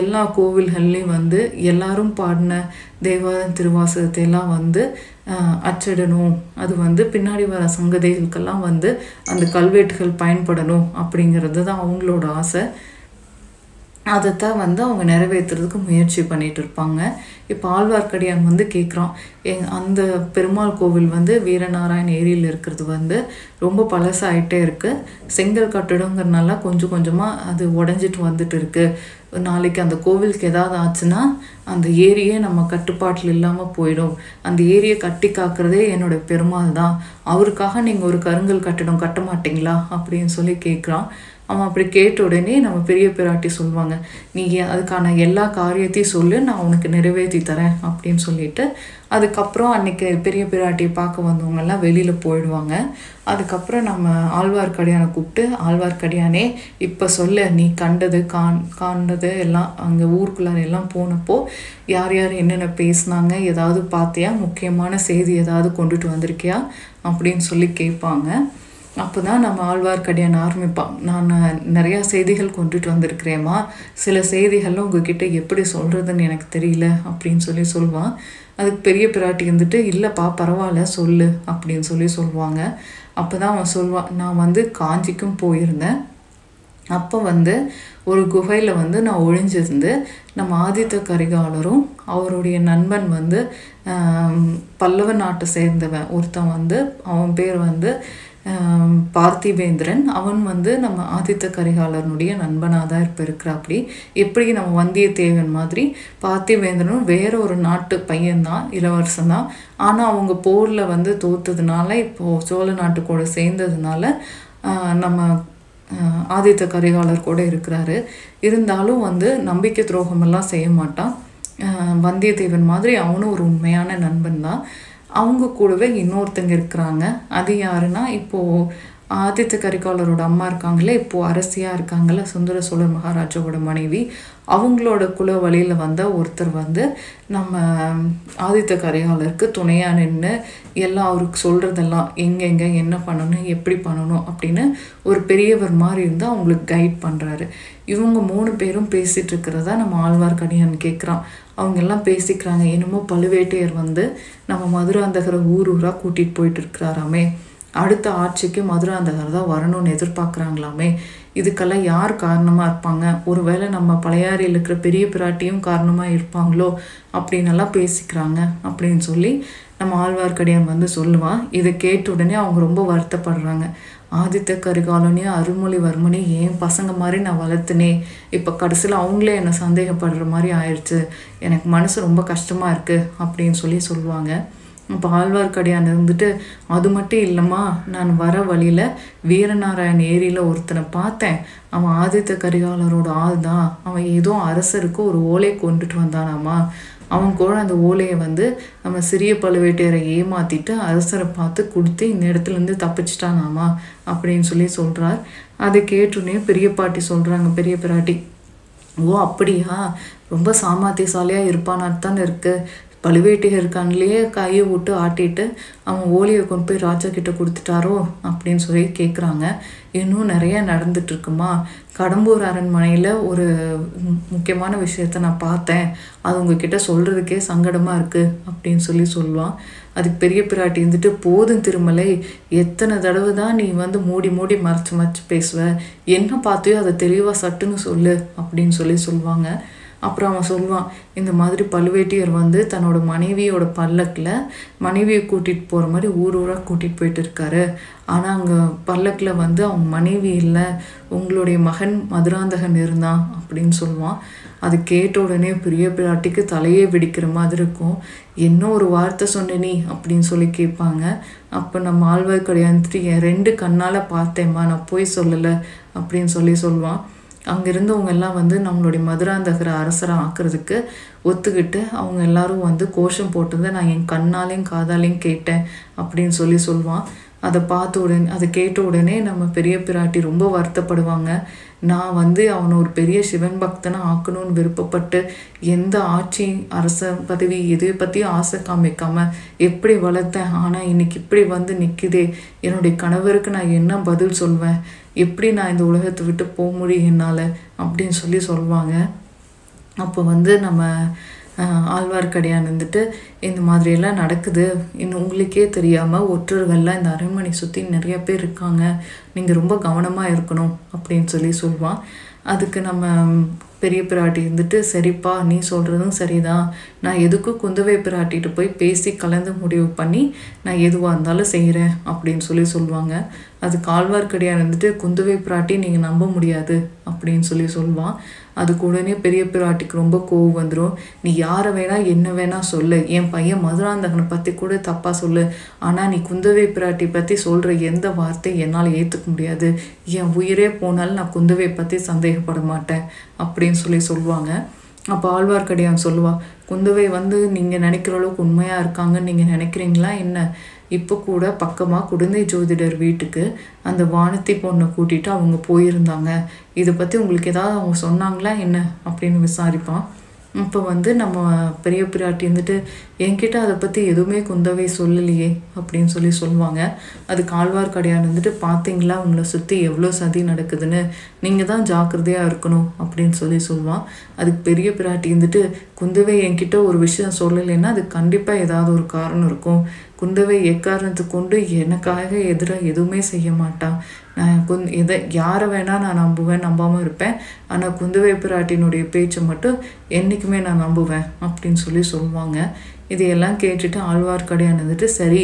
எல்லா கோவில்கள்லையும் வந்து எல்லாரும் பாடின தேவார திருவாசகத்தை எல்லாம் வந்து அச்சிடணும். அது வந்து பின்னாடி வர சங்கதிகளுக்கெல்லாம் வந்து அந்த கல்வெட்டுகள் பயன்படணும் அப்படிங்கிறது தான் அவங்களோட ஆசை. அதைத்தான் வந்து அவங்க நிறைவேற்றுறதுக்கு முயற்சி பண்ணிட்டு இருப்பாங்க. இப்போ ஆழ்வார்க்கடியான் வந்து கேட்குறான் எங் அந்த பெருமாள் கோவில் வந்து வீரநாராயண் ஏரியில் இருக்கிறது வந்து ரொம்ப பழசாயிட்டே இருக்குது செங்கல் கட்டிடங்கிறனால கொஞ்சம் கொஞ்சமாக அது உடஞ்சிட்டு வந்துட்டு இருக்குது நாளைக்கு அந்த கோவிலுக்கு ஏதாவது ஆச்சுன்னா அந்த ஏரியே நம்ம கட்டுப்பாட்டில் இல்லாமல் போயிடும். அந்த ஏரியை கட்டி காக்கிறதே என்னோட பெருமாள் தான். அவருக்காக நீங்கள் ஒரு கருங்கல் கட்டிடம் கட்ட மாட்டீங்களா? அப்படின்னு சொல்லி கேட்குறான் அவன் அப்படி கேட்ட உடனே நம்ம பெரிய பிராட்டி சொல்லுவாங்க நீ அதுக்கான எல்லா காரியத்தையும் சொல்லு நான் உனக்கு நிறைவேற்றி தரேன் அப்படின்னு சொல்லிட்டு அதுக்கப்புறம் அன்னைக்கு பெரிய பிராட்டியை பார்க்க வந்தவங்கெல்லாம் வெளியில் போயிடுவாங்க. அதுக்கப்புறம் நம்ம ஆழ்வார்க்கடியானை கூப்பிட்டு ஆழ்வார்க்கடியானே இப்போ சொல்ல நீ கண்டது காண் காண்டது எல்லாம் அங்கே ஊருக்குள்ளார எல்லாம் போனப்போ யார் யார் என்னென்ன பேசுனாங்க ஏதாவது பார்த்தியா? முக்கியமான செய்தி ஏதாவது கொண்டுட்டு வந்திருக்கியா? அப்படின்னு சொல்லி கேட்பாங்க. அப்போ தான் நம்ம ஆழ்வார்க்கடியான் ஆரம்பிப்பான். நான் நிறையா செய்திகள் கொண்டுட்டு வந்திருக்கிறேம்மா. சில செய்திகள்லாம் உங்ககிட்ட எப்படி சொல்கிறதுன்னு எனக்கு தெரியல அப்படின்னு சொல்லி சொல்லுவான் அதுக்கு பெரிய பிராட்டி வந்துட்டு இல்லைப்பா பரவாயில்ல சொல்லு அப்படின்னு சொல்லி சொல்லுவாங்க அப்போ தான் அவன் சொல்வான் நான் வந்து காஞ்சிக்கும் போயிருந்தேன். அப்போ வந்து ஒரு குகையில் வந்து நான் ஒழிஞ்சிருந்து நம்ம ஆதித்த கரிகாலரும் அவருடைய நண்பன் வந்து பல்லவ நாட்டை சேர்ந்தவன் ஒருத்தன் வந்து அவன் பேர் வந்து பார்த்திபேந்திரன் அவன் வந்து நம்ம ஆதித்த கரிகாலனுடைய நண்பனாக தான் இப்போ இருக்கிறாப்படி. எப்படி நம்ம வந்தியத்தேவன் மாதிரி பார்த்திபேந்திரனும் வேற ஒரு நாட்டு பையன்தான் இளவரசன் தான் ஆனால் அவங்க போரில் வந்து தோத்ததுனால இப்போது சோழ நாட்டு கூட சேர்ந்ததுனால நம்ம ஆதித்த கரிகாலர் கூட இருக்கிறாரு. இருந்தாலும் வந்து நம்பிக்கை துரோகமெல்லாம் செய்ய மாட்டான். வந்தியத்தேவன் மாதிரி அவனும் ஒரு உண்மையான நண்பன் தான் அவங்க கூடவே இன்னொருத்தங்க இருக்கிறாங்க. அது யாருன்னா இப்போது ஆதித்த கரிகாலரோட அம்மா இருக்காங்களே இப்போது அரசியாக இருக்காங்களே சுந்தர சோழர் மகாராஜாவோட மனைவி. அவங்களோட குல வழியில் வந்த ஒருத்தர் வந்து நம்ம ஆதித்த கரிகாலருக்கு துணையாக நின்று எல்லாம் அவருக்கு சொல்கிறதெல்லாம் எங்கெங்கே என்ன பண்ணணும் எப்படி பண்ணணும் அப்படின்னு ஒரு பெரியவர் மாதிரி இருந்து அவங்களுக்கு கைட் பண்ணுறாரு இவங்க மூணு பேரும் பேசிகிட்டு இருக்கிறதா நம்ம ஆழ்வார்க்கடியான் கேட்குறான் அவங்க எல்லாம் பேசிக்கிறாங்க. என்னமோ பழுவேட்டையர் வந்து நம்ம மதுராந்தகரை ஊர் ஊராக கூட்டிகிட்டு போயிட்டு இருக்கிறாராமே அடுத்த ஆட்சிக்கு மதுராந்தகர் தான் வரணும்னு எதிர்பார்க்குறாங்களாமே. இதுக்கெல்லாம் யார் காரணமாக இருப்பாங்க? ஒருவேளை நம்ம பழையாறையில் இருக்கிற பெரிய பிராட்டியும் காரணமாக இருப்பாங்களோ? அப்படின்னெல்லாம் பேசிக்கிறாங்க. அப்படின்னு சொல்லி நம்ம ஆழ்வார்க்கடியான் வந்து சொல்லுவான் இதை கேட்ட உடனே அவங்க ரொம்ப வருத்தப்படுறாங்க. ஆதித்த கரிகாலனையும் அருள்மொழிவர்மனையும் ஏன் பசங்க மாதிரி நான் வளர்த்துனே? இப்போ கடைசியில் அவங்களே என்னை சந்தேகப்படுற மாதிரி ஆயிடுச்சு. எனக்கு மனசு ரொம்ப கஷ்டமாக இருக்குது அப்படின்னு சொல்லி சொல்லுவாங்க. இப்போ ஆழ்வார்க்கடியான் இருந்துட்டு அது மட்டும் இல்லைம்மா நான் வர வழியில் வீரநாராயண் ஏரியில் ஒருத்தனை பார்த்தேன். அவன் ஆதித்த கரிகாலரோட ஆள் தான் அவன் ஏதோ அரசருக்கு ஒரு ஓலை கொண்டுட்டு வந்தானாமா? அவன் கூட அந்த ஓலையை வந்து நம்ம சிறிய பழுவேட்டையரை ஏமாத்திட்டு அரசரை பார்த்து கொடுத்து இந்த இடத்துல இருந்து தப்பிச்சிட்டானாமா அப்படின்னு சொல்லி சொல்கிறார் அதை கேட்டுனே பெரிய பாட்டி சொல்றாங்க பெரிய பிராட்டி ஓ அப்படியா? ரொம்ப சாமர்த்தியசாலியாக இருப்பானாத்தான் இருக்குது இருக்கு கையை விட்டு ஆட்டிட்டு அவன் ஓலியை கொண்டு போய் ராஜா கிட்ட கொடுத்துட்டாரோ அப்படின்னு சொல்லி கேட்குறாங்க இன்னும் நிறைய நடந்துட்டு இருக்குமா? கடம்பூர் அரண்மனையில் ஒரு முக்கியமான விஷயத்த நான் பார்த்தேன். அது உங்ககிட்ட சொல்கிறதுக்கே சங்கடமாக இருக்குது அப்படின்னு சொல்லி சொல்லுவான். அதுக்கு பெரிய பிராட்டி இருந்துட்டு போதும் திருமலை எத்தனை தடவை தான் நீ வந்து மூடி மூடி மறைச்சு மறைச்சு பேசுவ? என்ன பார்த்தியோ அதை தெளிவாக சட்டுன்னு சொல்லு அப்படின்னு சொல்லி சொல்லுவாங்க. அப்புறம் அவன் சொல்லுவான் இந்த மாதிரி பழுவேட்டையர் வந்து தன்னோட மனைவியோட பல்லக்கில் மனைவியை கூட்டிகிட்டு போகிற மாதிரி ஊர் ஊராக கூட்டிகிட்டு போயிட்டு இருக்காரு. ஆனால் அங்கே பல்லக்கில் வந்து அவங்க மனைவி இல்லை உங்களுடைய மகன் மதுராந்தகன் இருந்தான் அப்படின்னு சொல்லுவான். அது கேட்ட உடனே பெரிய பிராட்டிக்கு தலையே வெடிக்கிற மாதிரி இருக்கும். என்ன ஒரு வார்த்தை சொன்ன நீ? அப்படின்னு சொல்லி கேட்பாங்க. அப்போ நம்ம ஆழ்வார்க்கடியான் என் ரெண்டு கண்ணால் பார்த்தேம்மா நான் போய் சொல்லலை அப்படின்னு சொல்லி சொல்லுவான். அங்கே இருந்தவங்க எல்லாம் வந்து நம்மளுடைய மதுராந்தகரை அரசரை ஆக்குறதுக்கு ஒத்துக்கிட்டு அவங்க எல்லாரும் வந்து கோஷம் போட்டதை நான் என் கண்ணாலையும் காதாலையும் கேட்டேன் அப்படின்னு சொல்லி சொல்லுவான். அதை பார்த்த உடனே அதை கேட்ட உடனே நம்ம பெரிய பிராட்டி ரொம்ப வருத்தப்படுவாங்க. நான் வந்து அவனை ஒரு பெரிய சிவன் பக்தனை ஆக்கணும்னு விருப்பப்பட்டு எந்த ஆட்சி அரச பதவி எதை பற்றியும் ஆசை காமிக்காமல் எப்படி வளர்த்தேன்? ஆனால் இன்னைக்கு இப்படி வந்து நிற்குதே என்னுடைய கணவருக்கு நான் என்ன பதில் சொல்வேன்? எப்படி நான் இந்த உலகத்தை விட்டு போக முடியும் என்னால்? அப்படின்னு சொல்லி சொல்லுவாங்க அப்போ வந்து நம்ம ஆழ்வார்க்கடியான் வந்துட்டு இந்த மாதிரியெல்லாம் நடக்குது. இன்னும் உங்களுக்கே தெரியாமல் ஒற்றர்கள்லாம் இந்த அரண்மனை சுற்றி நிறைய பேர் இருக்காங்க. நீங்கள் ரொம்ப கவனமாக இருக்கணும் அப்படின்னு சொல்லி சொல்லுவான் அதுக்கு நம்ம பெரிய பிராட்டி இருந்துட்டு சரிப்பா நீ சொல்கிறதும் சரிதான். நான் எதுக்கும் குந்தவை பிராட்டிகிட்ட போய் பேசி கலந்து முடிவு பண்ணி நான் எதுவாக இருந்தாலும் செய்கிறேன் அப்படின்னு சொல்லி சொல்லுவாங்க அது ஆழ்வார்க்கடியான் இருந்துட்டு குந்தவை பிராட்டி நீங்கள் நம்ப முடியாது அப்படின்னு சொல்லி சொல்லுவான் அதுக்கு உடனே பெரிய பிராட்டிக்கு ரொம்ப கோவம் வந்துடும் நீ யாரை வேணால் என்ன வேணால் சொல்லு. என் பையன் மதுராந்தகனை பற்றி கூட தப்பாக சொல்லு. ஆனால் நீ குந்தவை பிராட்டி பற்றி சொல்கிற எந்த வார்த்தை என்னால் ஏற்றுக்க முடியாது. என் உயிரே போனாலும் நான் குந்தவை பற்றி சந்தேகப்பட மாட்டேன் அப்படின்னு சொல்லி சொல்லுவாங்க. அப்போ ஆழ்வார்க்கடியான் சொல்லுவாள் குந்தவை வந்து நீங்கள் நினைக்கிற அளவுக்கு உண்மையாக இருக்காங்கன்னு நீங்கள் நினைக்கிறீங்களா? என்ன? இப்போ கூட பக்கமாக குழந்தை ஜோதிடர் வீட்டுக்கு அந்த வானத்தி பொண்ணை கூட்டிகிட்டு அவங்க போயிருந்தாங்க. இதை பற்றி உங்களுக்கு ஏதாவது அவங்க சொன்னாங்களா என்ன? அப்படின்னு விசாரிப்பான். இப்போ வந்து நம்ம பெரிய பிராட்டி வந்துட்டு என்கிட்ட அதை பற்றி எதுவுமே குந்தவை சொல்லலையே அப்படின்னு சொல்லி சொல்லுவாங்க. அது கால்வார்க்கடையான் வந்துட்டு பார்த்தீங்களா உங்களை சுற்றி எவ்வளோ சதி நடக்குதுன்னு. நீங்கள் தான் ஜாக்கிரதையாக இருக்கணும் அப்படின்னு சொல்லி சொல்லுவான். அதுக்கு பெரிய பிராட்டி வந்துட்டு குந்தவை என்கிட்ட ஒரு விஷயம் சொல்லலைன்னா அது கண்டிப்பாக ஏதாவது ஒரு காரணம் இருக்கும். குந்தவை எக்காரணத்தை கொண்டு எனக்காக எதிராக எதுவுமே செய்ய மாட்டான் நான் குந் எதை யாரை வேணால் நான் நம்புவேன் நம்பாமல் இருப்பேன். ஆனால் குந்தவை பிராட்டினுடைய பேச்சை மட்டும் என்றைக்குமே நான் நம்புவேன் அப்படின்னு சொல்லி சொல்லுவாங்க. இதையெல்லாம் கேட்டுட்டு ஆழ்வார்க்கடியான் வந்துட்டு சரி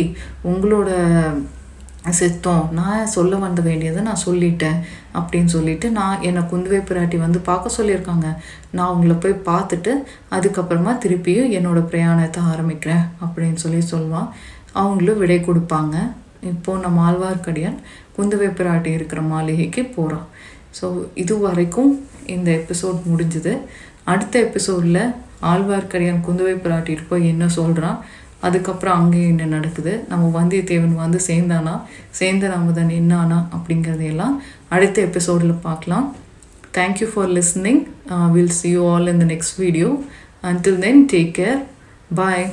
உங்களோட சித்தம் நான் சொல்ல வந்த வேண்டியதை நான் சொல்லிட்டேன் அப்படின்னு சொல்லிட்டு நான் என்னை குந்தவை பிராட்டி வந்து பார்க்க சொல்லியிருக்காங்க. நான் உங்களை போய் பார்த்துட்டு அதுக்கப்புறமா திருப்பியும் என்னோட பிரயாணத்தை ஆரம்பிக்கிறேன் அப்படின்னு சொல்லி சொல்லுவான் அவங்களும் விடை கொடுப்பாங்க. இப்போது நம்ம ஆழ்வார்க்கடியான் குந்தவை பிராட்டி இருக்கிற மாளிகைக்கு போகிறான் ஸோ இது வரைக்கும் இந்த எபிசோட் முடிஞ்சுது. அடுத்த எபிசோடில் ஆழ்வார்க்கடியான் குந்தவை பிராட்டிட்டு போய் என்ன சொல்கிறான் அதுக்கப்புறம் அங்கேயும் என்ன நடக்குது? நம்ம வந்தியத்தேவன் வந்து சேர்ந்தானா? சேர்ந்த அமுதன் என்னானா அப்படிங்கிறதையெல்லாம் அடுத்த எபிசோடில் பார்க்கலாம். Thank you for listening will see you all in the next video until then take care bye